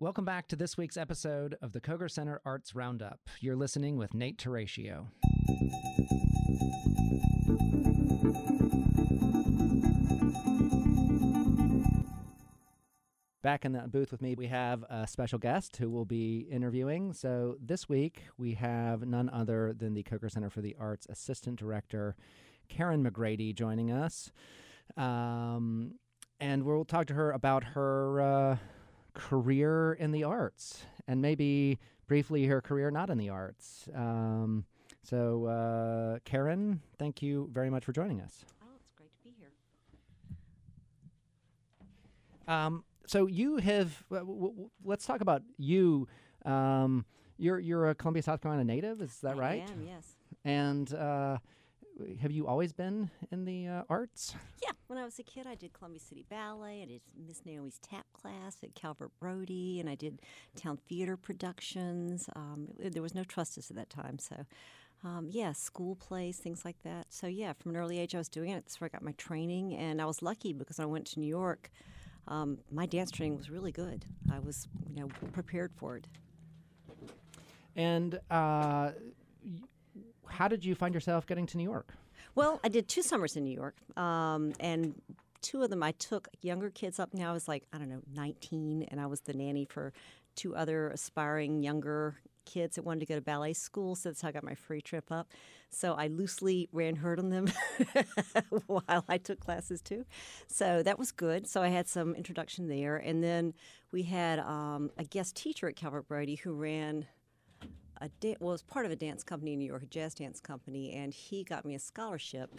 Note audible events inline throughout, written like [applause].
Welcome back to this week's episode of the Koger Center Arts Roundup. You're listening with Nate Terracio. Back in the booth with me, we have a special guest who will be interviewing. So this week, we have none other than the Koger Center for the Arts Assistant Director, Karen Magradey, joining us. Um, and we'll talk to her about her uh, career in the arts and maybe briefly her career not in the arts. Um, so, uh, Karen, thank you very much for joining us. Oh, it's great to be here. Um, so you have. W- w- let's talk about you. Um, you're you're a Columbia, South Carolina native. Is that I right? am, yes. And uh, have you always been in the uh, arts? Yeah, when I was a kid, I did Columbia City Ballet. I did Miss Naomi's tap class at Calvert Brody, and I did town theater productions. Um, there was no Trustus at that time, so um, yeah, school plays, things like that. So yeah, from an early age, I was doing it. That's where I got my training, and I was lucky because when I went to New York. Um, my dance training was really good. I was, you know, prepared for it. And uh, y- how did you find yourself getting to New York? Well, I did two summers in New York, um, and two of them I took younger kids up. Now I was like I don't know, 19, and I was the nanny for two other aspiring younger kids that wanted to go to ballet school. So that's how I got my free trip up. So I loosely ran herd on them [laughs] while I took classes too. So that was good. So I had some introduction there, and then we had um, a guest teacher at Calvert Brody who ran a da- well, was part of a dance company in New York, a jazz dance company, and he got me a scholarship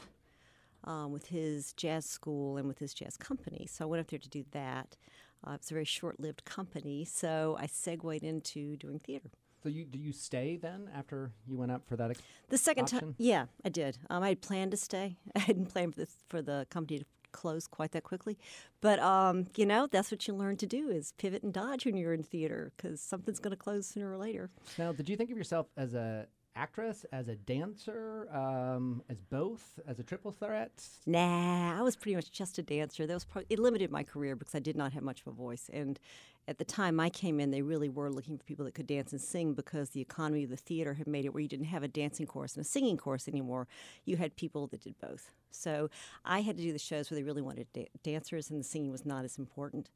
um, with his jazz school and with his jazz company. So I went up there to do that. Uh, it was a very short-lived company, so I segued into doing theater. So you do you stay then after you went up for that? ex- The second time, yeah, I did. Um, I had planned to stay. [laughs] I hadn't planned for the, for the company to close quite that quickly, but um, you know that's what you learn to do is pivot and dodge when you're in theater because something's going to close sooner or later. Now, did you think of yourself as a actress, as a dancer, um, as both, as a triple threat? Nah, I was pretty much just a dancer. That was probably, it limited my career because I did not have much of a voice. And at the time I came in, they really were looking for people that could dance and sing because the economy of the theater had made it where you didn't have a dancing course and a singing course anymore. You had people that did both. So I had to do the shows where they really wanted da- dancers, and the singing was not as important.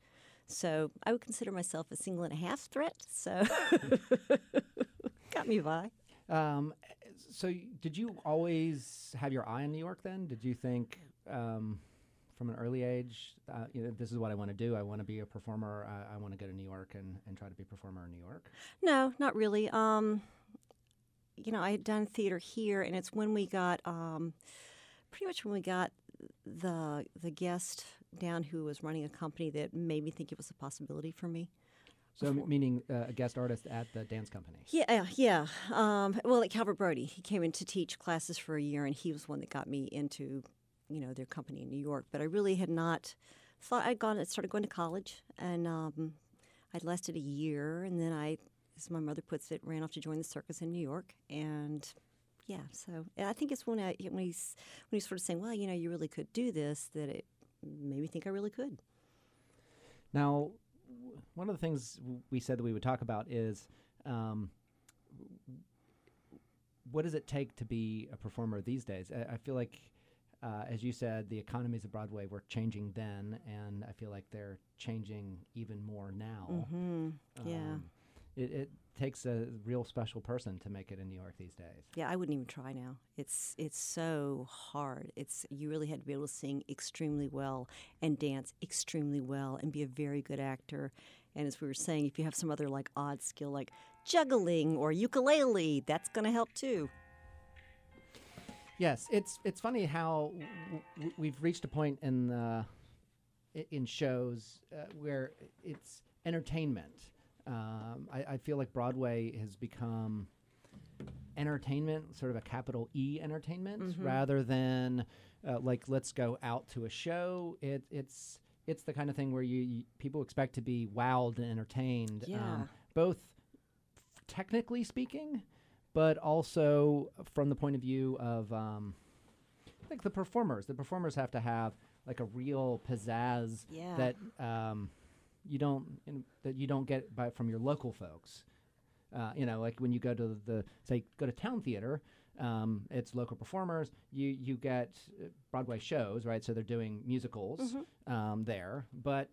So I would consider myself a single and a half threat. So [laughs] got me by. Um, so, did you always have your eye on New York? Then, did you think um, from an early age, uh, you know, this is what I want to do? I want to be a performer. I, I want to go to New York and, and try to be a performer in New York. No, not really. Um, you know, I had done theater here, and it's when we got, um, pretty much when we got the the guest down who was running a company that made me think it was a possibility for me. So, m- meaning uh, a guest artist at the dance company. Yeah, uh, yeah. Um, well, at Calvert Brody, he came in to teach classes for a year, and he was one that got me into, you know, their company in New York. But I really had not thought I'd gone. I started going to college, and um, I'd lasted a year, and then I, as my mother puts it, ran off to join the circus in New York, and yeah. So I think it's when I when he's when he's sort of saying, well, you know, you really could do this, that it made me think I really could. Now, one of the things we said that we would talk about is um, what does it take to be a performer these days? I, I feel like, uh, as you said, the economies of Broadway were changing then, and I feel like they're changing even more now. Mm-hmm. Yeah. Um, it, it takes a real special person to make it in New York these days. Yeah, I wouldn't even try now. It's it's so hard. It's you really had to be able to sing extremely well and dance extremely well and be a very good actor. And as we were saying, if you have some other like odd skill like juggling or ukulele, that's going to help too. Yes, it's it's funny how w- we've reached a point in the in shows uh, where it's entertainment. Um, I, I feel like Broadway has become entertainment, sort of a capital E entertainment, rather than uh, like let's go out to a show. It, it's it's the kind of thing where you, you people expect to be wowed and entertained, Yeah. um, both technically speaking, but also from the point of view of um, like the performers. The performers have to have like a real pizzazz Yeah. that um, you don't in, that you don't get by from your local folks. Uh, you know, like when you go to the say go to town theater, um, it's local performers. You you get uh, Broadway shows, right? So they're doing musicals um, there, but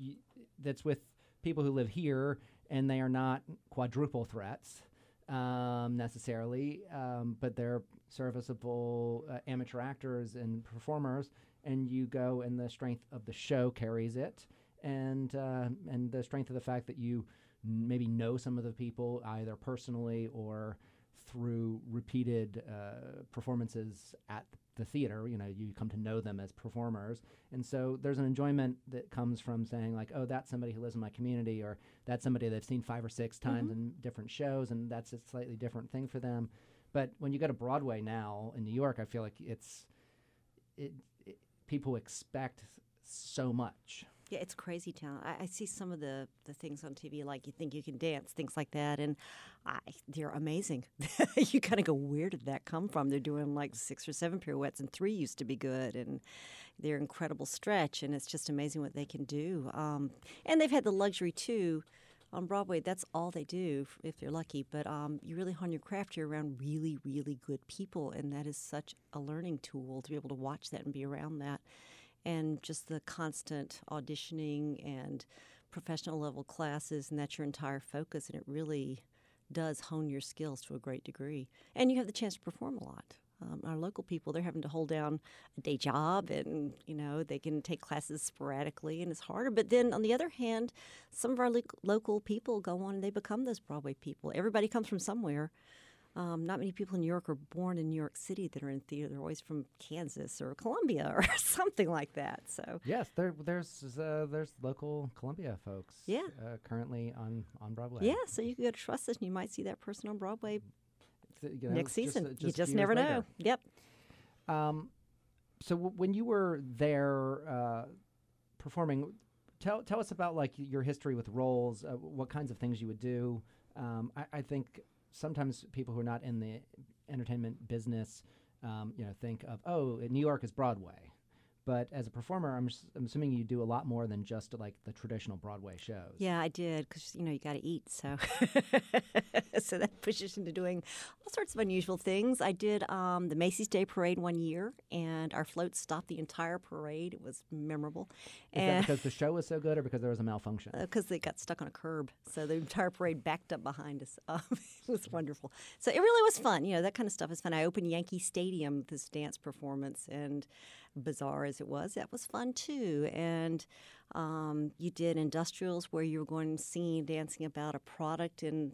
y- that's with people who live here, and they are not quadruple threats um, necessarily, um, but they're serviceable uh, amateur actors and performers. And you go, and the strength of the show carries it, and uh, and the strength of the fact that you maybe know some of the people either personally or through repeated uh, performances at the theater. You know, you come to know them as performers, and so there's an enjoyment that comes from saying like, oh, that's somebody who lives in my community, or that's somebody they've seen five or six times in different shows, and that's a slightly different thing for them. But when you go to Broadway now in New York, I feel like it's it, it people expect so much. Yeah, it's crazy town. I, I see some of the, the things on TV, like you think you can dance, things like that, and I, they're amazing. [laughs] you kind of go, where did that come from? They're doing like six or seven pirouettes, and three used to be good, and they're incredible stretch, and it's just amazing what they can do. Um, and they've had the luxury too. On Broadway, that's all they do if they're lucky. But um, you really hone your craft. You're around really, really good people, and that is such a learning tool to be able to watch that and be around that and just the constant auditioning and professional level classes, and that's your entire focus, and it really does hone your skills to a great degree. And you have the chance to perform a lot. Um, our local people, they're having to hold down a day job and, you know, they can take classes sporadically and it's harder. But then on the other hand, some of our lo- local people go on and they become those Broadway people. Everybody comes from somewhere. Um, not many people in New York are born in New York City that are in theater. They're always from Kansas or Columbia [laughs] or something like that. So Yes, there there's uh, there's local Columbia folks. Yeah. uh, currently on on Broadway. yeah, so you can go to Trust and you might see that person on Broadway you know, next just, season. uh, you just never know. later. Yep. Um, so w- when you were there uh, performing, tell tell us about like your history with roles. Uh, what kinds of things you would do. Um, I, I think sometimes people who are not in the entertainment business, um, you know, think of oh, New York is Broadway. But as a performer, I'm, I'm assuming you do a lot more than just like the traditional Broadway shows. Yeah, I did because you know you got to eat, so [laughs] so that pushes into doing all sorts of unusual things. I did um, the Macy's Day Parade one year, and our float stopped the entire parade. It was memorable, Is that because the show was so good, or because there was a malfunction? because they got stuck on a curb, so the entire parade backed up behind us. [laughs] Um, it was wonderful. So it really was fun. You know that kind of stuff is fun. I opened Yankee Stadium with this dance performance, and bizarre as it was, that was fun too. And um, you did industrials where you were going singing, dancing about a product in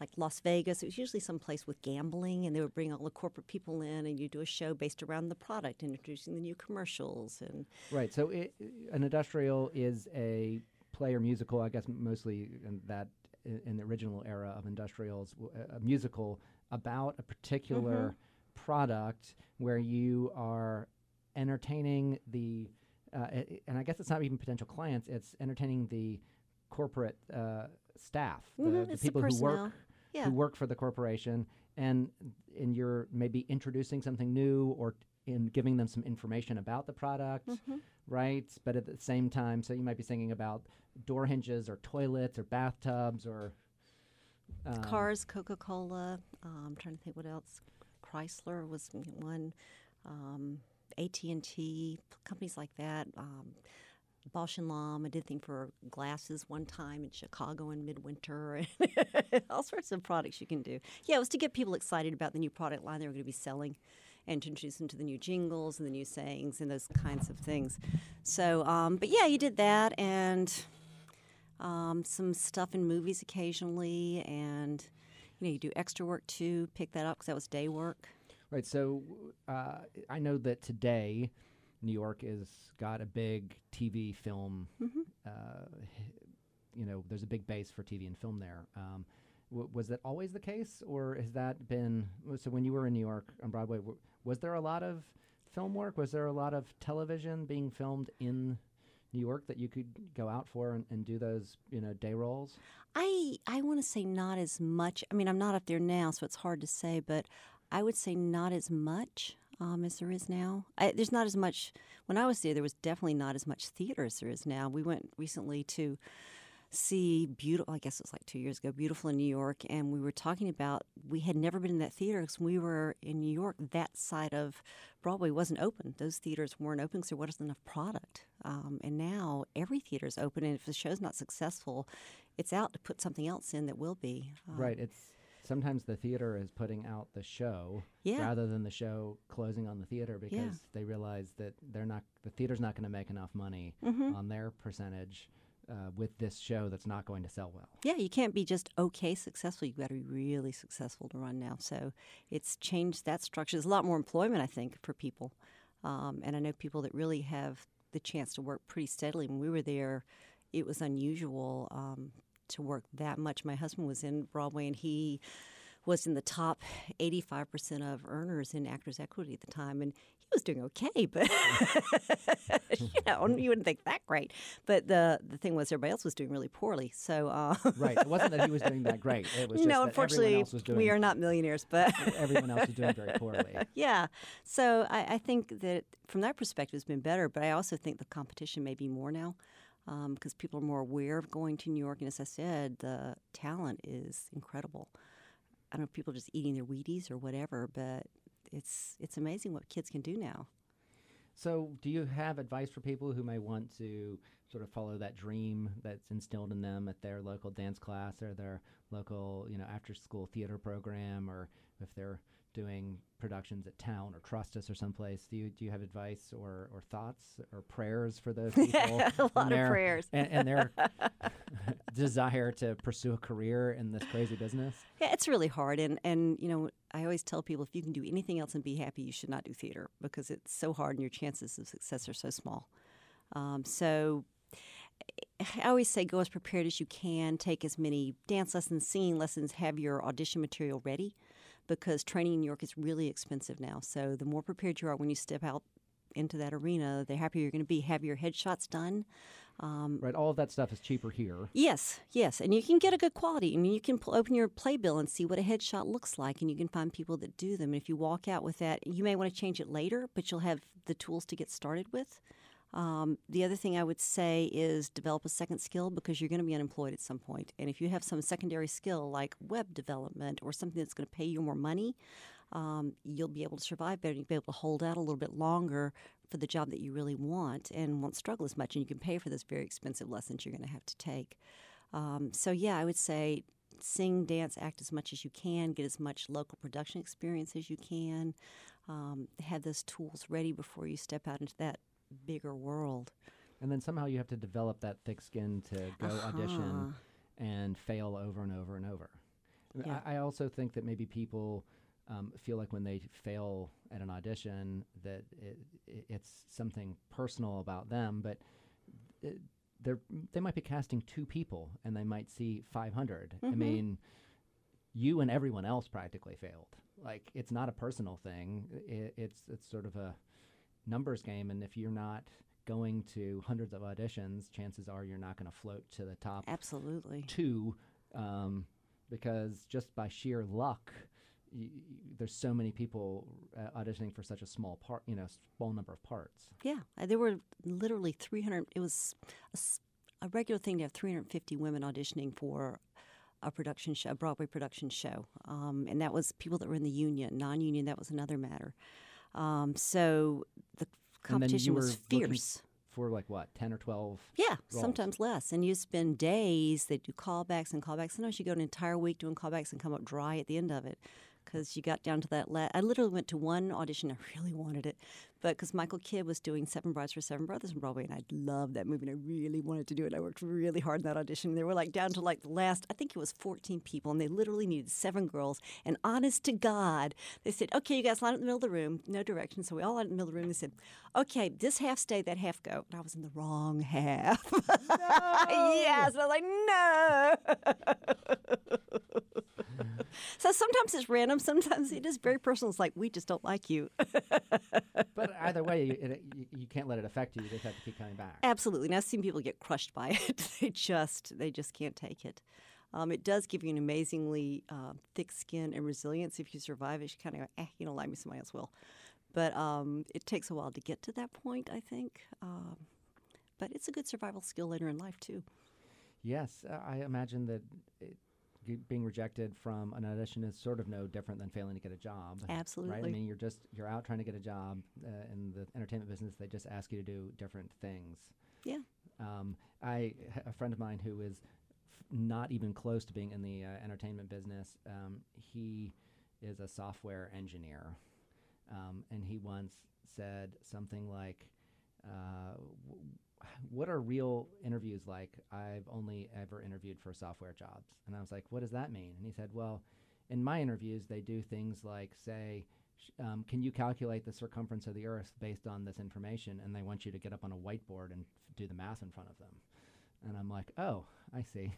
like Las Vegas. It was usually someplace with gambling, and they would bring all the corporate people in, and you do a show based around the product, introducing the new commercials and Right. So it, an industrial is a play or musical, I guess mostly in that in, in the original era of industrials, a musical about a particular product where you are entertaining the uh, and I guess it's not even potential clients; it's entertaining the corporate uh, staff, the, Mhm, the it's the people who work yeah. who work for the corporation, and and you're maybe introducing something new or in giving them some information about the product, Mm-hmm. right? But at the same time, so you might be singing about door hinges or toilets or bathtubs or um, Cars, Coca Cola. Um, I'm trying to think what else. Chrysler was one. Um, AT and T, companies like that. Um, Bausch and Lomb. I did thing for glasses one time in Chicago in midwinter. [laughs] All sorts of products you can do. Yeah, it was to get people excited about the new product line they were going to be selling, and to introduce them to the new jingles and the new sayings and those kinds of things. So, um, but yeah, you did that and um, some stuff in movies occasionally, and you know you do extra work too. Pick that up because that was day work. Right. So uh, I know that today New York has got a big TV film. Mm-hmm. Uh, you know, there's a big base for TV and film there. Um, w- was that always the case, or has that been so? When you were in New York on Broadway, w- was there a lot of film work? Was there a lot of television being filmed in New York that you could go out for and, and do those, you know, day roles? I I want to say not as much. I mean, I'm not up there now, so it's hard to say, but I would say not as much. um, as there is now. I, there's not as much. When I was there, there was definitely not as much theater as there is now. We went recently to see beautiful. I guess it was like two years ago. Beautiful in New York, and we were talking about we had never been in that theater because we were in New York. That side of Broadway wasn't open. Those theaters weren't open because there wasn't enough product. Um, and now every theater is open, and if the show's not successful, it's out to put something else in that will be. Um, right. It's sometimes the theater is putting out the show yeah. rather than the show closing on the theater because yeah. they realize that they're not the theater's not going to make enough money mm-hmm. on their percentage uh, with this show that's not going to sell well. Yeah, you can't be just okay successful. You've got to be really successful to run now. So it's changed that structure. There's a lot more employment, I think, for people. Um, and I know people that really have the chance to work pretty steadily. When we were there, it was unusual um, to work that much. My husband was in Broadway, and he was in the top 85% of earners in Actors Equity at the time. And he was doing okay, but [laughs] you know, you wouldn't think that great. But the the thing was, everybody else was doing really poorly. So uh, right, it wasn't that he was doing that great. It was [laughs] no, unfortunately, doing, we are not millionaires, but everyone else was doing very poorly. [laughs] Yeah, so I, I, think that from that perspective, it's been better. But I also think the competition may be more now because um, people are more aware of going to New York, and as I said, the talent is incredible. I don't know if people are just eating their Wheaties or whatever, but it's it's amazing what kids can do now. So, do you have advice for people who may want to sort of follow that dream that's instilled in them at their local dance class or their local, you know, after-school theater program, or if they're doing productions at Town or Trustus or someplace. Do you do you have advice or, or thoughts or prayers for those [laughs] people? a lot their, of prayers and, and their [laughs] [laughs] desire to pursue a career in this crazy business. Yeah, it's really hard, and and you know I always tell people if you can do anything else and be happy, you should not do theater because it's so hard and your chances of success are so small. Um, so I always say go as prepared as you can, take as many dance lessons, singing lessons, have your audition material ready because training in New York is really expensive now. So the more prepared you are when you step out into that arena, the happier you're going to be. Have your headshots done. Um, right, all of that stuff is cheaper here. Yes, yes, and you can get a good quality. I mean, you can open your playbill and see what a headshot looks like, and you can find people that do them. And if you walk out with that, you may want to change it later, but you'll have the tools to get started with. Um, the other thing I would say is develop a second skill because you're going to be unemployed at some point. And if you have some secondary skill like web development or something that's going to pay you more money, um, you'll be able to survive better. You'll be able to hold out a little bit longer for the job that you really want and won't struggle as much. And you can pay for those very expensive lessons you're going to have to take. Um, so, yeah, I would say sing, dance, act as much as you can, get as much local production experience as you can, um, have those tools ready before you step out into that bigger world. And then somehow you have to develop that thick skin to go uh-huh. audition and fail over and over and over. Yeah. I, I also think that maybe people um, feel like when they fail at an audition that it, it, it's something personal about them, but it, they're, they might be casting two people and they might see 500. Mm-hmm. I mean, you and everyone else practically failed. Like it's not a personal thing. it's it's sort of a numbers game, and if you're not going to hundreds of auditions, chances are you're not going to float to the top. Absolutely. Two, um, because just by sheer luck, there's so many people uh, auditioning for such a small part, you know, small number of parts. Yeah, uh, there were literally 300. It was a, a regular thing to have 350 women auditioning for a production show, a Broadway production show, um, and that was people that were in the union. Non-union, that was another matter. Um, so the competition was fierce. For like what, ten or twelve? Yeah, roles. sometimes less. And you spend days. They do callbacks and callbacks. Sometimes you go an entire week doing callbacks and come up dry at the end of it because you got down to that. La- I literally went to one audition. I really wanted it, but because Michael Kidd was doing Seven Brides for Seven Brothers in Broadway, and I loved that movie, and I really wanted to do it. I worked really hard in that audition. They were like down to like the last. I think it was 14 people, and they literally needed seven girls. And honest to God, they said, "Okay, you guys line up in the middle of the room, no direction." So we all lined up in the middle of the room. And they said, "Okay, this half stay, that half go." And I was in the wrong half. [laughs] No. yes, I was like, "No." [laughs] so sometimes it's random. Sometimes it is very personal. It's like we just don't like you. [laughs] but either way, you, it, you, you, can't let it affect you. You just have to keep coming back. Absolutely. And I've seen people get crushed by [laughs] it. they just they just can't take it. Um, it does give you an amazingly uh, thick skin and resilience if you survive it. You kind of go, eh, you don't like me, somebody else will. but um, it takes a while to get to that point. I think, um, but it's a good survival skill later in life too. Yes, uh, I imagine that it, g- being rejected from an audition is sort of no different than failing to get a job. Absolutely. Right? I mean, you're just you're out trying to get a job uh, in the entertainment business. They just ask you to do different things. Yeah. Um, I a friend of mine who is f- not even close to being in the uh, entertainment business. Um, he is a software engineer, um, and he once said something like, uh, w- "What are real interviews like? I've only ever interviewed for software jobs." And I was like, "What does that mean?" And he said, "Well, in my interviews, they do things like say." Um, can you calculate the circumference of the Earth based on this information? And they want you to get up on a whiteboard and f- do the math in front of them. And I'm like, oh, I see.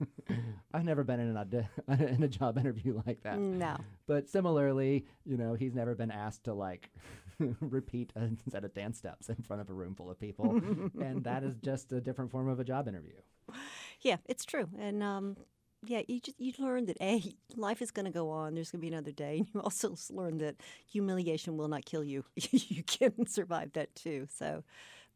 [laughs] I've never been in an audi- [laughs] in a job interview like that. No. But similarly, you know, he's never been asked to like [laughs] [laughs] repeat a [laughs] set of dance steps in front of a room full of people, [laughs] and that is just a different form of a job interview. Yeah, it's true, and um, yeah, you just you learn that a life is going to go on. There's going to be another day, and you also learn that humiliation will not kill you. you can survive that too. So,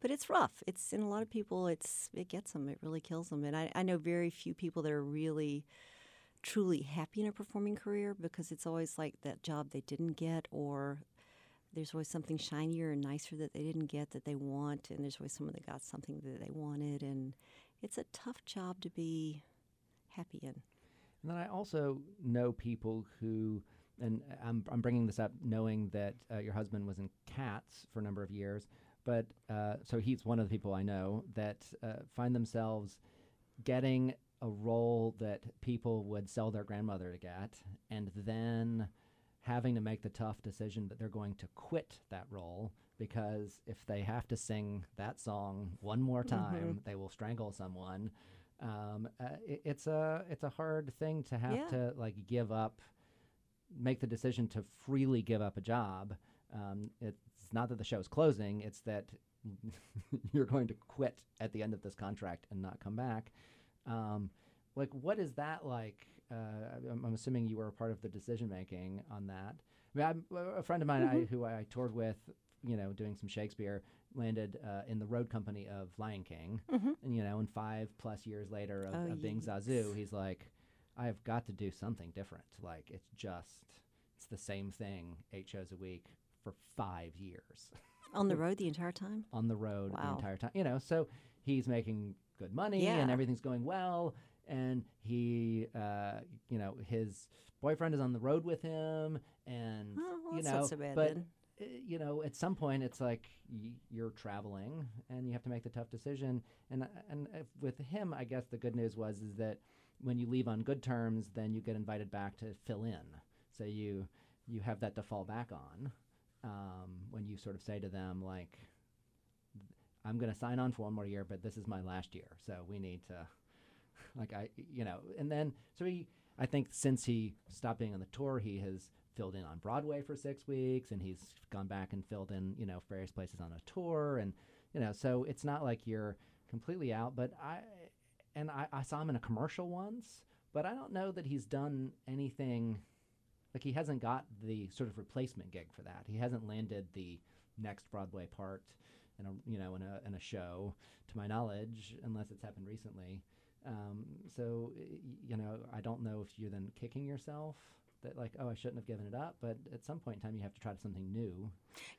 but it's rough. It's in a lot of people, it's it gets them. It really kills them. And I, I know very few people that are really truly happy in a performing career because it's always like that job they didn't get or there's always something shinier and nicer that they didn't get that they want and there's always someone that got something that they wanted and it's a tough job to be happy in. And then I also know people who, and I'm, I'm bringing this up knowing that uh, your husband was in Cats for a number of years, but uh, so he's one of the people I know that uh, find themselves getting a role that people would sell their grandmother to get, and then having to make the tough decision that they're going to quit that role because if they have to sing that song one more time, they will strangle someone. Um, uh, it, it's a it's a hard thing to have Yeah. to like give up, make the decision to freely give up a job. Um, it's not that the show is closing; it's that [laughs] you're going to quit at the end of this contract and not come back. Um, like, what is that like? Uh, I'm, I'm assuming you were a part of the decision making on that. I mean, I'm, a friend of mine I, who I toured with, you know, doing some Shakespeare, landed uh, in the road company of Lion King, and you know, and five plus years later of, Oh, of being yes. Zazu, he's like, I've got to do something different. Like, it's just, it's the same thing, eight shows a week for five years [laughs] on the road the entire time on the road the entire time. You know, so he's making good money and everything's going well. And he, uh, you know, his boyfriend is on the road with him, and Oh, well, you know, so but uh, you know, at some point, it's like y- you're traveling and you have to make the tough decision. And uh, and if with him, I guess the good news was is that when you leave on good terms, then you get invited back to fill in. So you you have that to fall back on um, when you sort of say to them like, "I'm going to sign on for one more year, but this is my last year, so we need to." Like I, you know, and then so he, I think since he stopped being on the tour, he has filled in on Broadway for six weeks, and he's gone back and filled in, you know, various places on a tour, and you know, so it's not like you're completely out. But I, and I, I saw him in a commercial once, but I don't know that he's done anything. Like he hasn't got the sort of replacement gig for that. He hasn't landed the next Broadway part in a you know in a in a show, to my knowledge, unless it's happened recently. Um, so you know, I don't know if you're then kicking yourself that like, oh, I shouldn't have given it up. But at some point in time, you have to try something new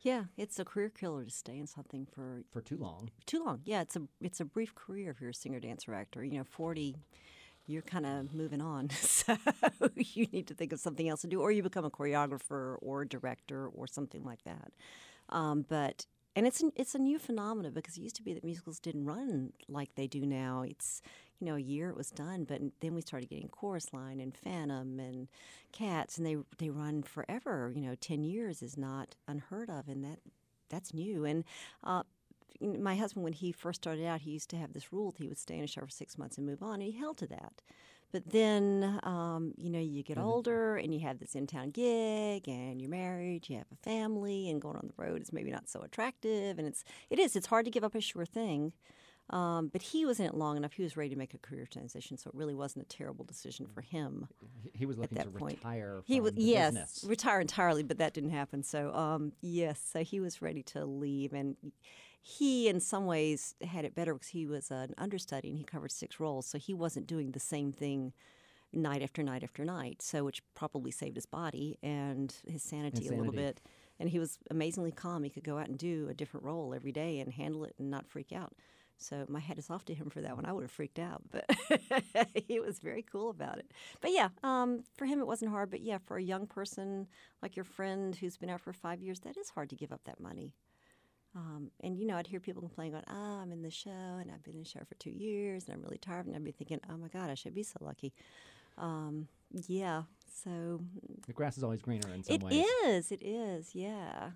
yeah it's a career killer to stay in something for for too long. too long yeah it's a it's a brief career if you're a singer dancer actor you know 40 you're kind of moving on [laughs] so you need to think of something else to do or you become a choreographer or a director or something like that um, but and it's an, it's a new phenomenon because it used to be that musicals didn't run like they do now it's you know a year it was done but then we started getting chorus line and phantom and cats and they they run forever you know 10 years is not unheard of and that that's new and uh, my husband, when he first started out, he used to have this rule that he would stay in a show for six months and move on, and he held to that. But then, um, you know, you get older and you have this in town gig and you're married, you have a family, and going on the road is maybe not so attractive. And it's, it is, it's hard to give up a sure thing. Um, but he was in it long enough. He was ready to make a career transition, so it really wasn't a terrible decision for him. He, he was looking that to point. retire. He was the yes, business. retire entirely, but that didn't happen. So um, yes, so he was ready to leave, and he, in some ways, had it better because he was an understudy and he covered six roles, so he wasn't doing the same thing night after night after night. So which probably saved his body and his sanity, a little bit. And he was amazingly calm. He could go out and do a different role every day and handle it and not freak out. So my hat is off to him for that one. I would have freaked out, but [laughs] he was very cool about it. But yeah, um, for him it wasn't hard. But yeah, for a young person like your friend who's been out for five years, that is hard to give up that money. Um, and you know, I'd hear people complain, going, "Oh, I'm in the show, and I've been in the show for two years, and I'm really tired." And I'd be thinking, "Oh my God, I should be so lucky." Um, yeah, so The grass is always greener in some it ways. is. It is. Yeah.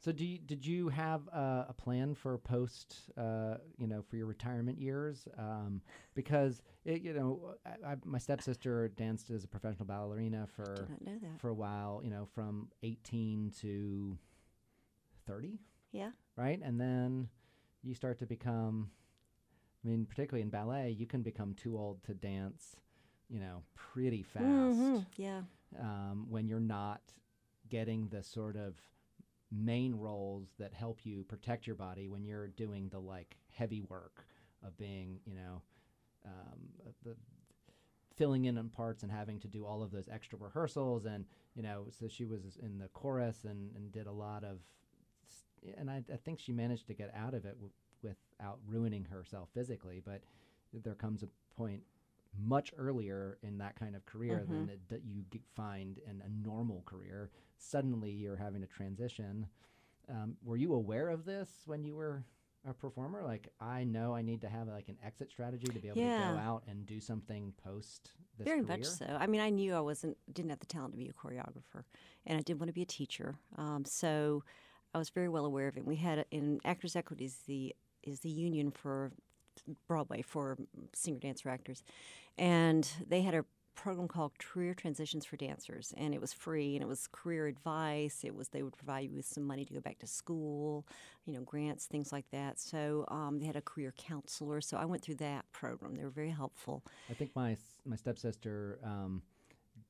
So, do you, did you have uh, a plan for post, uh, you know, for your retirement years? Um, because it, you know, I, I, my stepsister danced as a professional ballerina for Did not know that. for a while. You know, from eighteen to thirty, Yeah. right? And then you start to become. I mean, particularly in ballet, you can become too old to dance. You know, pretty fast Mhm, Yeah. um, when you're not getting the sort of main roles that help you protect your body when you're doing the like heavy work of being, you know, um, uh, the filling in on parts and having to do all of those extra rehearsals and you know so she was in the chorus and, and did a lot of and I, I think she managed to get out of it w- without ruining herself physically but there comes a point much earlier in that kind of career than it, that you find in a normal career. Suddenly, you're having a transition. Um, were you aware of this when you were a performer? Like, I know I need to have like an exit strategy to be able to go out and do something post this Very career. much so. I mean, I knew I wasn't didn't have the talent to be a choreographer, and I didn't want to be a teacher. Um, so I was very well aware of it. We had a, in Actors Equity is the is the union for Broadway for singer dancer actors, and they had a program called Career Transitions for Dancers, and it was free and it was career advice. It was they would provide you with some money to go back to school, you know, grants, things like that. So um, they had a career counselor. So I went through that program. They were very helpful. I think my my stepsister um,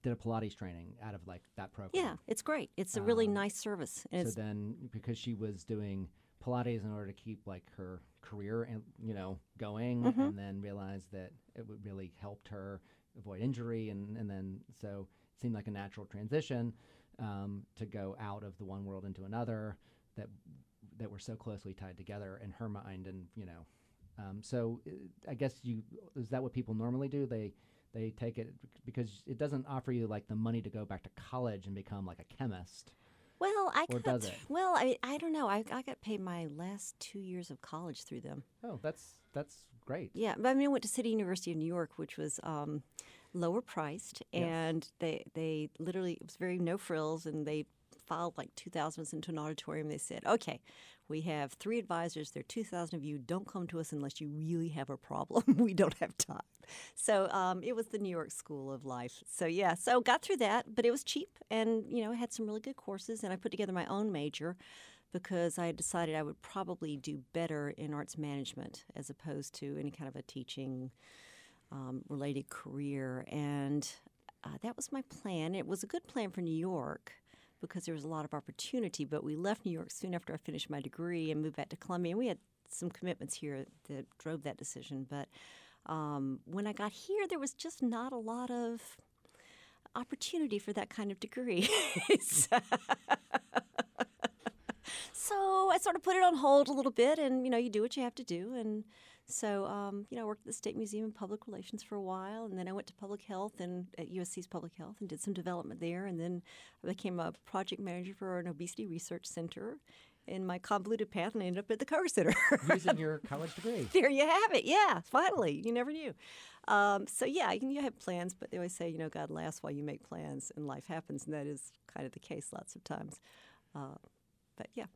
did a Pilates training out of like that program. Yeah, it's great. It's a really Um, nice service. And so then because she was doing pilates in order to keep like her career and you know going Mm-hmm. and then realized that it would really helped her avoid injury and and then so it seemed like a natural transition um, to go out of the one world into another that that were so closely tied together in her mind and you know um, so uh, I guess you is that what people normally do they they take it because it doesn't offer you like the money to go back to college and become like a chemist well, I or got? Well, I I don't know. I, I got paid my last two years of college through them. Oh, that's that's great. Yeah, but I mean, I went to City University of New York, which was um, lower priced, Yes. and they they literally it was very no frills, and they filed like two thousand of us into an auditorium. They said, "Okay, we have three advisors. There are two thousand of you. Don't come to us unless you really have a problem. [laughs] we don't have time." So um, it was the New York School of Life. So yeah, so got through that, but it was cheap, and you know, had some really good courses, and I put together my own major because I decided I would probably do better in arts management as opposed to any kind of a teaching um, related career. And uh, that was my plan. It was a good plan for New York because there was a lot of opportunity, but we left New York soon after I finished my degree and moved back to Columbia. And we had some commitments here that drove that decision. But um, when I got here, there was just not a lot of opportunity for that kind of degree. [laughs] so, so I sort of put it on hold a little bit, and you know, you do what you have to do. And so, um, you know, I worked at the State Museum in Public Relations for a while, and then I went to public health and at USC's Public Health and did some development there. And then I became a project manager for an obesity research center in my convoluted path, and I ended up at the Koger Center. Using [laughs] your college degree. there you have it. Yeah, finally. You never knew. Um, so yeah, you, you have plans, but they always say, you know, God laughs while you make plans, and life happens, and that is kind of the case lots of times. Uh, but yeah,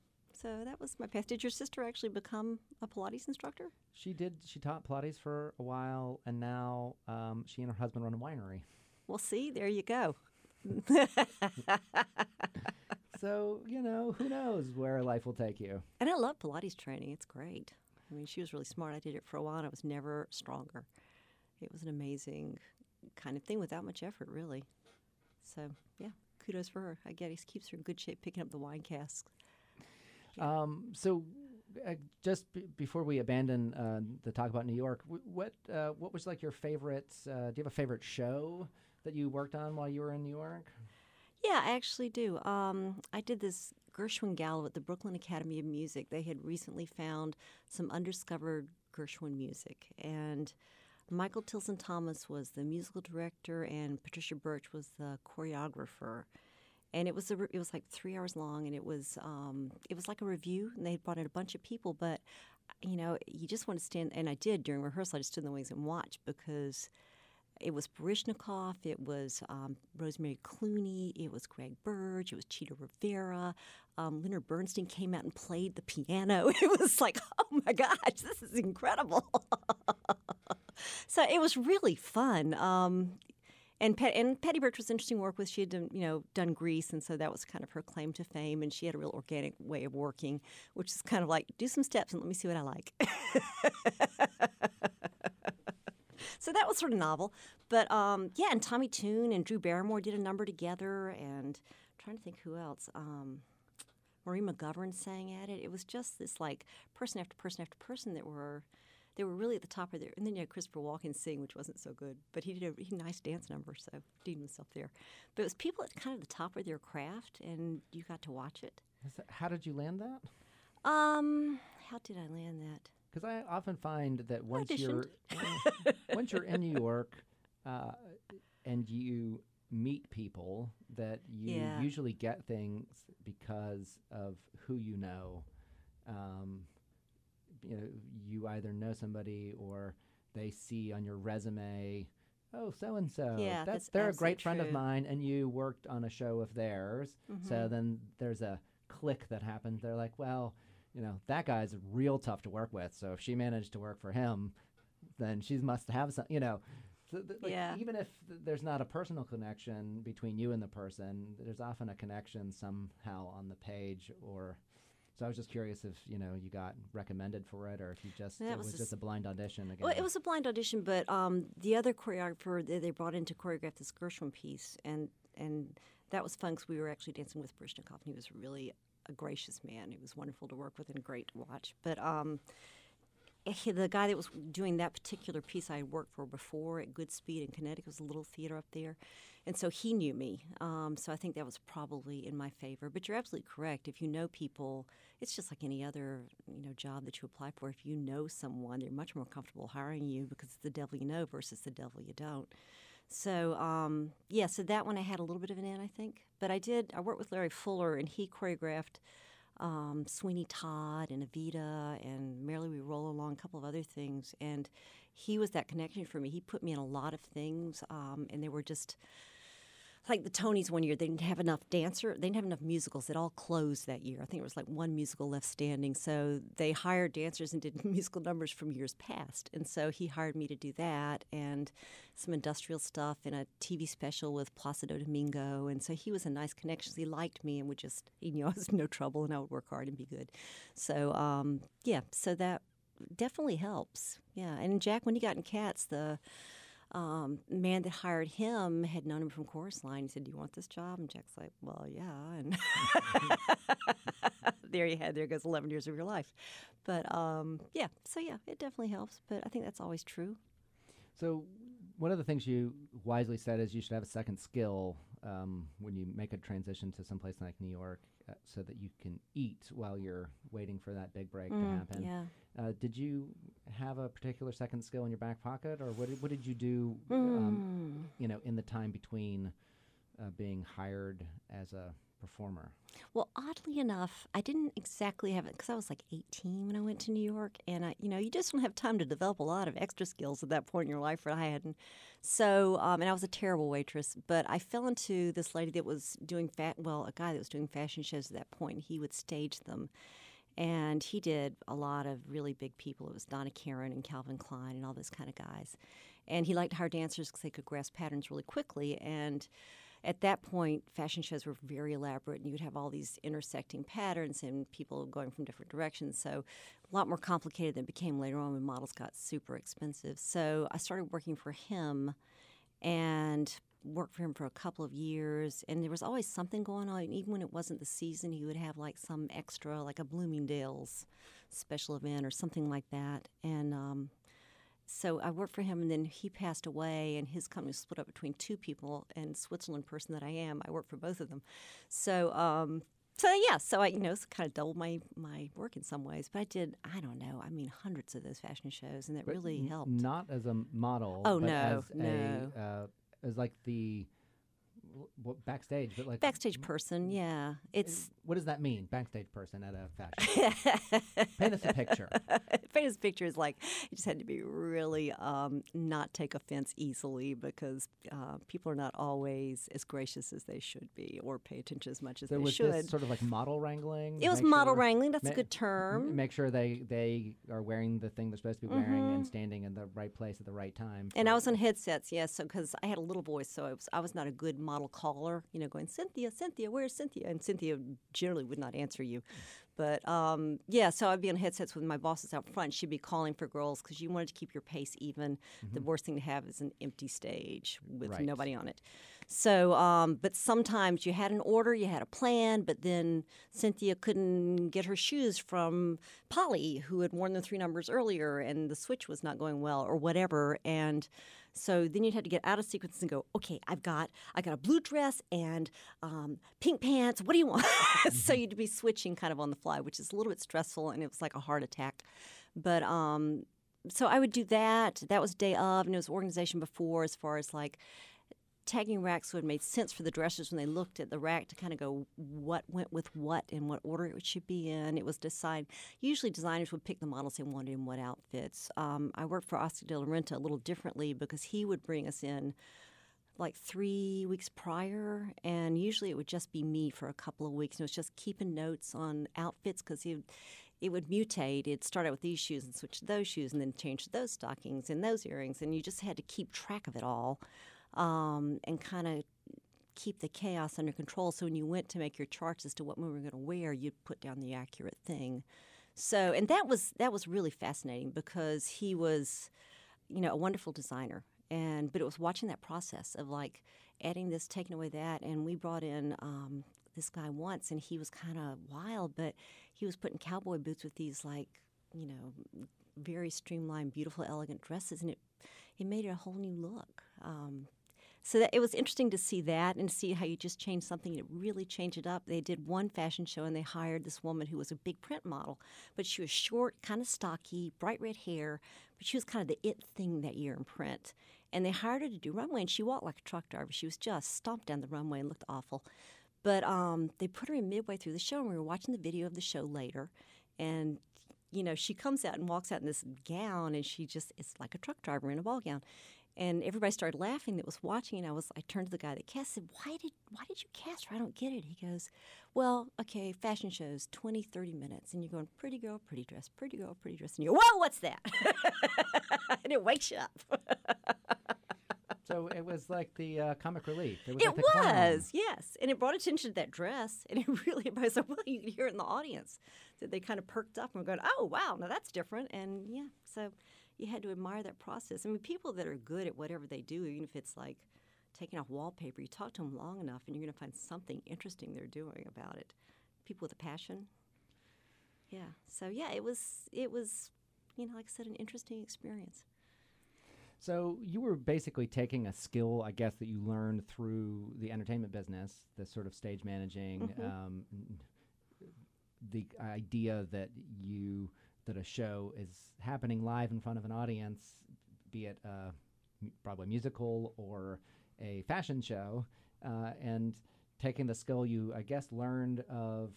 so that was my path. Did your sister actually become a Pilates instructor? She did. She taught Pilates for a while, and now um, she and her husband run a winery. Well, see, there you go. [laughs] So you know, who knows where life will take you. And I love Pilates training. It's great. I mean, she was really smart. I did it for a while, and I was never stronger. It was an amazing kind of thing without much effort, really. So, yeah, kudos for her. I guess keeps her in good shape picking up the wine casks. Um, so, uh, just b- before we abandon uh, the talk about New York, w- what uh, what was like your favorite? Uh, do you have a favorite show that you worked on while you were in New York? Yeah, I actually do. Um, I did this Gershwin Gala at the Brooklyn Academy of Music. They had recently found some undiscovered Gershwin music, and Michael Tilson Thomas was the musical director, and Patricia Birch was the choreographer. And it was a, it was like three hours long, and it was um, it was like a review, and they brought in a bunch of people. But you know, you just want to stand, and I did during rehearsal. I just stood in the wings and watched because it was Baryshnikov, it was um, Rosemary Clooney, it was Gregg Burge, it was Chita Rivera. Um, Leonard Bernstein came out and played the piano. [laughs] It was like, oh my gosh, this is incredible. [laughs] so it was really fun. Um, and Pat, and Patty Birch was interesting work with. She had done, you know done Grease, and so that was kind of her claim to fame. And she had a real organic way of working, which is kind of like do some steps and let me see what I like. [laughs] so that was sort of novel. But um, yeah, and Tommy Tune and Drew Barrymore did a number together, and I'm trying to think who else. Um, Marie McGovern sang at it. It was just this like person after person after person that were they were really at the top of their. And then you had Christopher Walken sing, which wasn't so good, but he did a, he did a nice dance number, so I deemed himself there. But it was people at kind of the top of their craft, and you got to watch it. That, how did you land that? Um, how did I land that? Because I often find that once you're [laughs] once you're in New York uh, and you meet people, that you Yeah. usually get things because of who you know. Um, you know, you either know somebody or they see on your resume, oh, so and so. Yeah, that's that's they're a great absolutely friend of mine, and you worked on a show of theirs. So Mhm. then there's a click that happens. They're like, well, you know, that guy's real tough to work with. So if she managed to work for him, then she must have some, you know. So th- like, Yeah. Even if th- there's not a personal connection between you and the person, there's often a connection somehow on the page. Or so I was just curious if you know you got recommended for it, or if you just That it was was just a blind audition again. Well, it was a blind audition, but um, the other choreographer they, they brought in to choreograph this Gershwin piece, and and that was fun because we were actually dancing with Baryshnikov, and he was really a gracious man. He was wonderful to work with and great to watch. But um, the guy that was doing that particular piece I had worked for before at Goodspeed in Connecticut was a little theater up there, and so he knew me. Um, so I think that was probably in my favor. But you're absolutely correct. If you know people, it's just like any other you know job that you apply for. If you know someone, they're much more comfortable hiring you because it's the devil you know versus the devil you don't. So um, yeah, so that one I had a little bit of an in, I think. But I did. I worked with Larry Fuller, and he choreographed um, Sweeney Todd and Evita and Merrily We Roll Along, a couple of other things. And he was that connection for me. He put me in a lot of things, um, and they were just like the Tonys one year. They didn't have enough dancer. They didn't have enough musicals. It all closed that year. I think it was like one musical left standing. So they hired dancers and did [laughs] musical numbers from years past. And so he hired me to do that and some industrial stuff and a TV special with Placido Domingo. And so he was a nice connection. He liked me and would just, he knew [laughs] I was no trouble and I would work hard and be good. So um, yeah, so that definitely helps. Yeah, and Jack, when he got in Cats, the um, man that hired him had known him from Chorus Line. He said, "Do you want this job?" And Jack's like, "Well, yeah." And [laughs] there you had there goes eleven years of your life. But um, yeah, so yeah, it definitely helps. But I think that's always true. So, one of the things you wisely said is you should have a second skill um, when you make a transition to someplace like New York, uh, so that you can eat while you're waiting for that big break to Mm, happen. yeah. Uh, did you have a particular second skill in your back pocket, or what did, what did you do? Um, Mm. you know, in the time between uh, being hired as a performer. Well, oddly enough, I didn't exactly have it because I was like 18 when I went to New York, and I, you know, you just don't have time to develop a lot of extra skills at that point in your life. That I hadn't. So, um, and I was a terrible waitress, but I fell into this lady that was doing fat. Well, a guy that was doing fashion shows at that point, point. he would stage them. And he did a lot of really big people. It was Donna Karan and Calvin Klein and all those kind of guys. And he liked to hire dancers because they could grasp patterns really quickly. And at that point, fashion shows were very elaborate, and you'd have all these intersecting patterns and people going from different directions. So, a lot more complicated than it became later on when models got super expensive. So, I started working for him and worked for him for a couple of years. And there was always something going on. Even when it wasn't the season, he would have like some extra, like a Bloomingdale's special event or something like that. And um, so I worked for him, and then he passed away, and his company was split up between two people. And Switzerland person that I am, I worked for both of them. So, um, so yeah, so I you know it's kind of doubled my my work in some ways. But I did I don't know, I mean hundreds of those fashion shows, and that But really helped. Not as a model. Oh, but no, as no. A, uh, as like the w- w- backstage, but like Backstage person, yeah, it's What does that mean? Backstage person at a fashion. [laughs] Paint us a picture. [laughs] Paint picture is like you just had to be really um, not take offense easily because uh, people are not always as gracious as they should be or pay attention as much as So they was should. sort of like model wrangling? it was model sure- wrangling. That's ma- a good term. Make sure they they are wearing the thing they're supposed to be wearing Mhm. and standing in the right place at the right time. And I was on headsets, yes, so because I had a little voice, so I was, I was not a good model caller. You know, going Cynthia, Cynthia, where's Cynthia? And Cynthia generally would not answer you. But um, yeah, so I'd be on headsets with my bosses out front. She'd be calling for girls because you wanted to keep your pace even. The worst thing to have is an empty stage with Right. nobody on it. So, um, but sometimes you had an order, you had a plan, but then Cynthia couldn't get her shoes from Polly, who had worn the three numbers earlier, and the switch was not going well, or whatever. And so then you'd have to get out of sequence and go, okay, I've got I got a blue dress and um, pink pants. What do you want? [laughs] so you'd be switching kind of on the fly, which is a little bit stressful, and it was like a heart attack. But um, so I would do that. That was day of, and it was organization before, as far as like tagging racks would made sense for the dressers when they looked at the rack to kind of go what went with what and what order it should be in. It was decided. Usually, designers would pick the models they wanted in what outfits. Um, I worked for Oscar de la Renta a little differently because he would bring us in like three weeks prior, and usually it would just be me for a couple of weeks. And it was just keeping notes on outfits because he. It would mutate. It'd start out with these shoes and switch to those shoes, and then change to those stockings and those earrings, and you just had to keep track of it all um, and kind of keep the chaos under control. So when you went to make your charts as to what we were going to wear, you'd put down the accurate thing. So and that was that was really fascinating because he was, you know, a wonderful designer. And but it was watching that process of like adding this, taking away that, and we brought in um, this guy once, and he was kind of wild, but he was putting cowboy boots with these like, you know, very streamlined, beautiful, elegant dresses, and it it made it a whole new look. Um, so that, it was interesting to see that and see how you just change something and it really changed it up. They did one fashion show and they hired this woman who was a big print model, but she was short, kind of stocky, bright red hair, but she was kind of the it thing that year in print. And they hired her to do runway and she walked like a truck driver. She was just stomped down the runway and looked awful. But um, they put her in midway through the show and we were watching the video of the show later and you know, she comes out and walks out in this gown, and she just it's like a truck driver in a ball gown. And everybody started laughing that was watching, and I was I turned to the guy that cast said, Why did why did you cast her? I don't get it. He goes, Well, okay, fashion shows, 20, 30 minutes, and you're going, Pretty girl, pretty dress, pretty girl, pretty dress, and you go, Whoa, what's that? [laughs] and it wakes you up. [laughs] So it was like the uh, comic relief. It was. It like was, yes. And it brought attention to that dress. And it [laughs] really, everybody was like, well, you could hear it in the audience. That they kind of perked up and were going, oh, wow, now that's different. And yeah, so you had to admire that process. I mean, people that are good at whatever they do, even if it's like taking off wallpaper, you talk to them long enough and you're going to find something interesting they're doing about it. People with a passion. Yeah. So yeah, it was, it was, you know, like I said, an interesting experience. So you were basically taking a skill, I guess, that you learned through the entertainment business, the sort of stage managing, Mm-hmm. um, the idea that you that a show is happening live in front of an audience, be it a Broadway musical or a fashion show, uh, and taking the skill you, I guess, learned of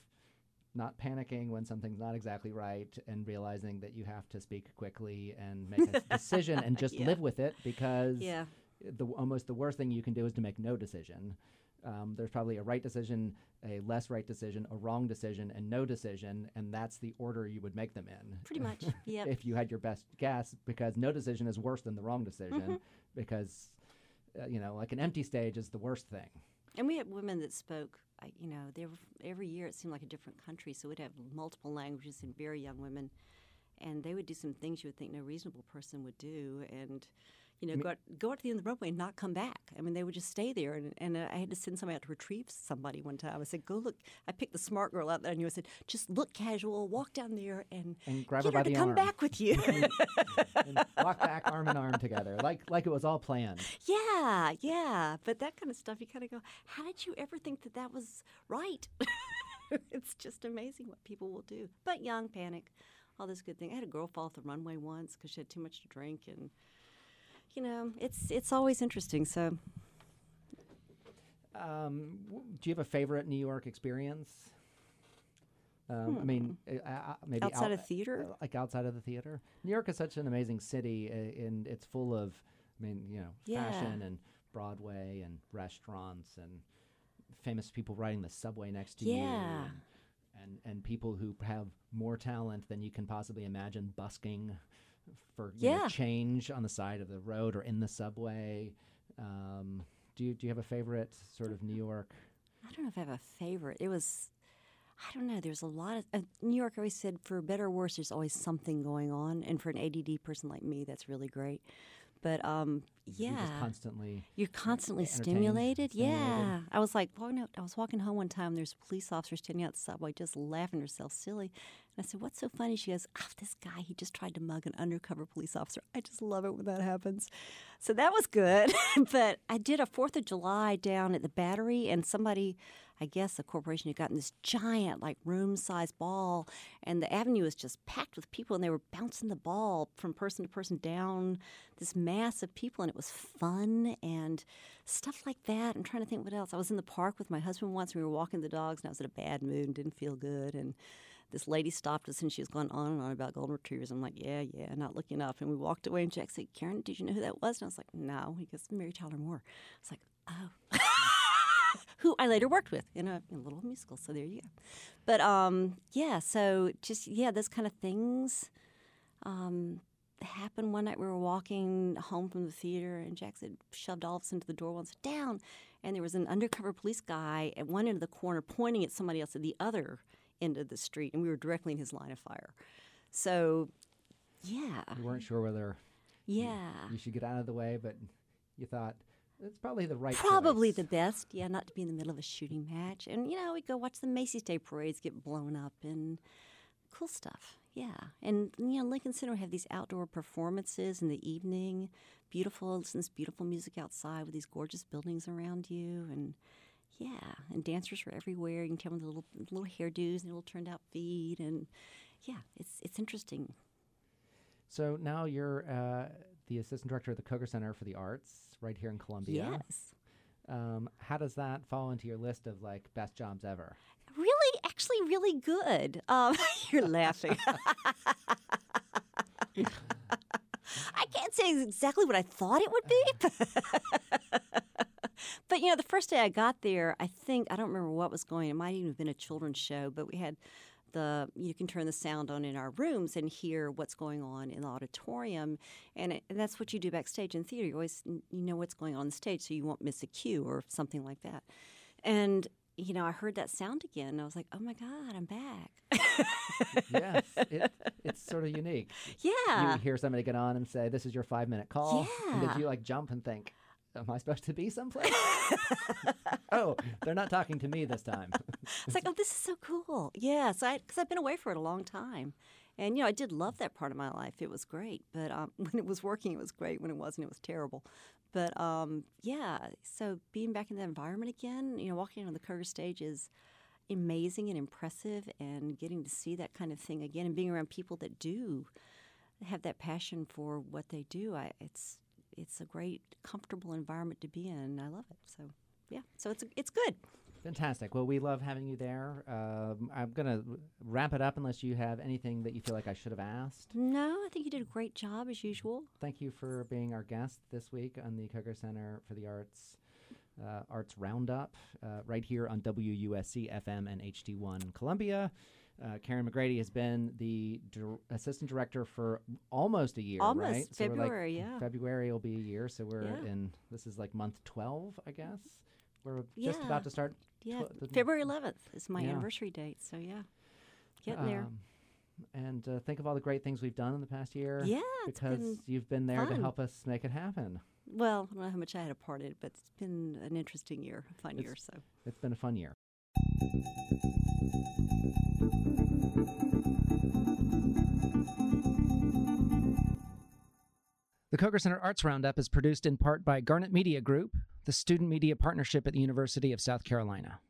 not panicking when something's not exactly right and realizing that you have to speak quickly and make a decision and [laughs] just Yeah. live with it because Yeah. the almost the worst thing you can do is to make no decision. Um, there's probably a right decision, a less right decision, a wrong decision, and no decision, and that's the order you would make them in. Pretty much. [laughs] Yep. if you had your best guess, because no decision is worse than the wrong decision, Mm-hmm. because uh, you know, like an empty stage is the worst thing. And we had women that spoke. You know, they were, every year it seemed like a different country, so we'd have multiple languages and very young women, and they would do some things you would think no reasonable person would do, and you know, go out, go out to the end of the runway and not come back. I mean, they would just stay there, and, and uh, I had to send somebody out to retrieve somebody one time. I said, "Go look." I picked the smart girl out there, and I said, "Just look casual, walk down there, and, And grab get her by to the come arm." back with you." and [laughs] walk back arm in arm together, like like it was all planned. Yeah, yeah. But that kind of stuff, you kind of go, how did you ever think that that was right? [laughs] it's just amazing what people will do. But young, panic, all this good thing. I had a girl fall off the runway once because she had too much to drink, and you know, it's it's always interesting. So Um, do you have a favorite New York experience? Um, I mean, uh, uh, maybe Hmm. Outside out- of theater? uh, like outside of the theater. New York is such an amazing city, uh, and it's full of, I mean, you know, Yeah. fashion and Broadway and restaurants and famous people riding the subway next to you. Yeah. And, and and people who have more talent than you can possibly imagine busking for you know, Yeah. change on the side of the road or in the subway. Um, do you do you have a favorite sort of New York? I don't know if I have a favorite. It was, I don't know. There's a lot of uh, New York. Always said, for better or worse, there's always something going on, and for an ADD person like me, that's really great. But um, yeah, You're constantly. You're constantly stimulated. stimulated. Yeah. I was like, walking out, I was walking home one time. There's a police officer standing out the subway just laughing herself silly. And I said, What's so funny? She goes, Ah, this guy, he just tried to mug an undercover police officer. I just love it when that happens. So that was good. [laughs] but I did a 4th of July down at the Battery, and somebody, I guess a corporation had gotten this giant, like room sized ball, and the avenue was just packed with people, and they were bouncing the ball from person to person down this mass of people, and it was fun and stuff like that. I'm trying to think what else. I was in the park with my husband once, and we were walking the dogs, and I was in a bad mood and didn't feel good. And this lady stopped us, and she was going on and on about golden retrievers. I'm like, yeah, yeah, not looking up. And we walked away, and Jack said, Karen, did you know who that was? And I was like, no. He goes, Mary Tyler Moore. I was like, oh. [laughs] who I later worked with in a, in a little musical. So there you go. But um, yeah, so just yeah, those kind of things um, happened one night. We were walking home from the theater, and Jack said shoved all of us into the door once down, and there was an undercover police guy at one end of the corner pointing at somebody else at the other end of the street, and we were directly in his line of fire. So yeah, You weren't sure whether yeah. you should get out of the way, but you thought it's probably the right. Probably choice. the best, yeah, not to be in the middle of a shooting match. And, you know, we'd go watch the Macy's Day parades get blown up and cool stuff. Yeah. And, you know, Lincoln Center have these outdoor performances in the evening. Beautiful, listen to this beautiful music outside with these gorgeous buildings around you. And, yeah, and dancers were everywhere. You can tell them the little, little hairdos and little turned out feet. And, yeah, it's, it's interesting. So now you're uh, the assistant director of the Koger Center for the Arts right here in Columbia. Yes. Um, how does that fall into your list of like best jobs ever? Really, actually, really good. Um, [laughs] you're laughing. [laughs] I can't say exactly what I thought it would be. [laughs] but, you know, the first day I got there, I think, I don't remember what was going It might even have been a children's show, but we had the, you can turn the sound on in our rooms and hear what's going on in the auditorium. And, it, and that's what you do backstage in theater. You always, you know what's going on on the stage, so you won't miss a cue or something like that. And you know, I heard that sound again. And I was like, "Oh my God, I'm back!" yes, it, [laughs] it's sort of unique. yeah, You hear somebody get on and say, "This is your five minute call." And Yeah. did you like jump and think, "Am I supposed to be someplace?" [laughs] oh, they're not talking to me this time. it's like, "Oh, this is so cool." Yeah, so because I've been away for it a long time, and you know, I did love that part of my life. It was great, but um, [laughs] when it was working, it was great. When it wasn't, it was terrible. But um, yeah, so being back in that environment again, you know, walking on the Koger stage is amazing and impressive, and getting to see that kind of thing again, and being around people that do have that passion for what they do. I, it's it's a great, comfortable environment to be in. I love it. So yeah, so it's it's good. Fantastic. Well, we love having you there. Um, I'm going to wrap it up unless you have anything that you feel like I should have asked. No, I think you did a great job as usual. Thank you for being our guest this week on the Koger Center for the Arts uh, Arts Roundup uh, right here on WUSC FM and HD1 Columbia. Uh, Karen Magradey has been the dir- assistant director for almost a year, Almost right? So we're like- February, yeah. February will be a year, so we're Yeah. in. This is like month twelve, I guess. we're just Yeah. about to start. Yeah, tw- February 11th is my Yeah. anniversary date. So yeah, getting there. um, And uh, think of all the great things we've done in the past year. Yeah, it's because been you've been there to help us make it happen. Well, I don't know how much I had a part in it, but it's been an interesting year, a fun It's- year. So It's been a fun year. The Koger Center Arts Roundup is produced in part by Garnet Media Group, the student media partnership at the University of South Carolina.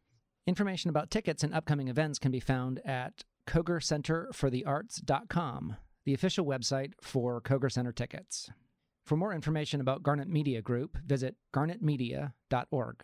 Information about tickets and upcoming events can be found at kogercenterforthearts.com, the official website for Koger Center tickets. For more information about Garnet Media Group, visit garnetmedia.org.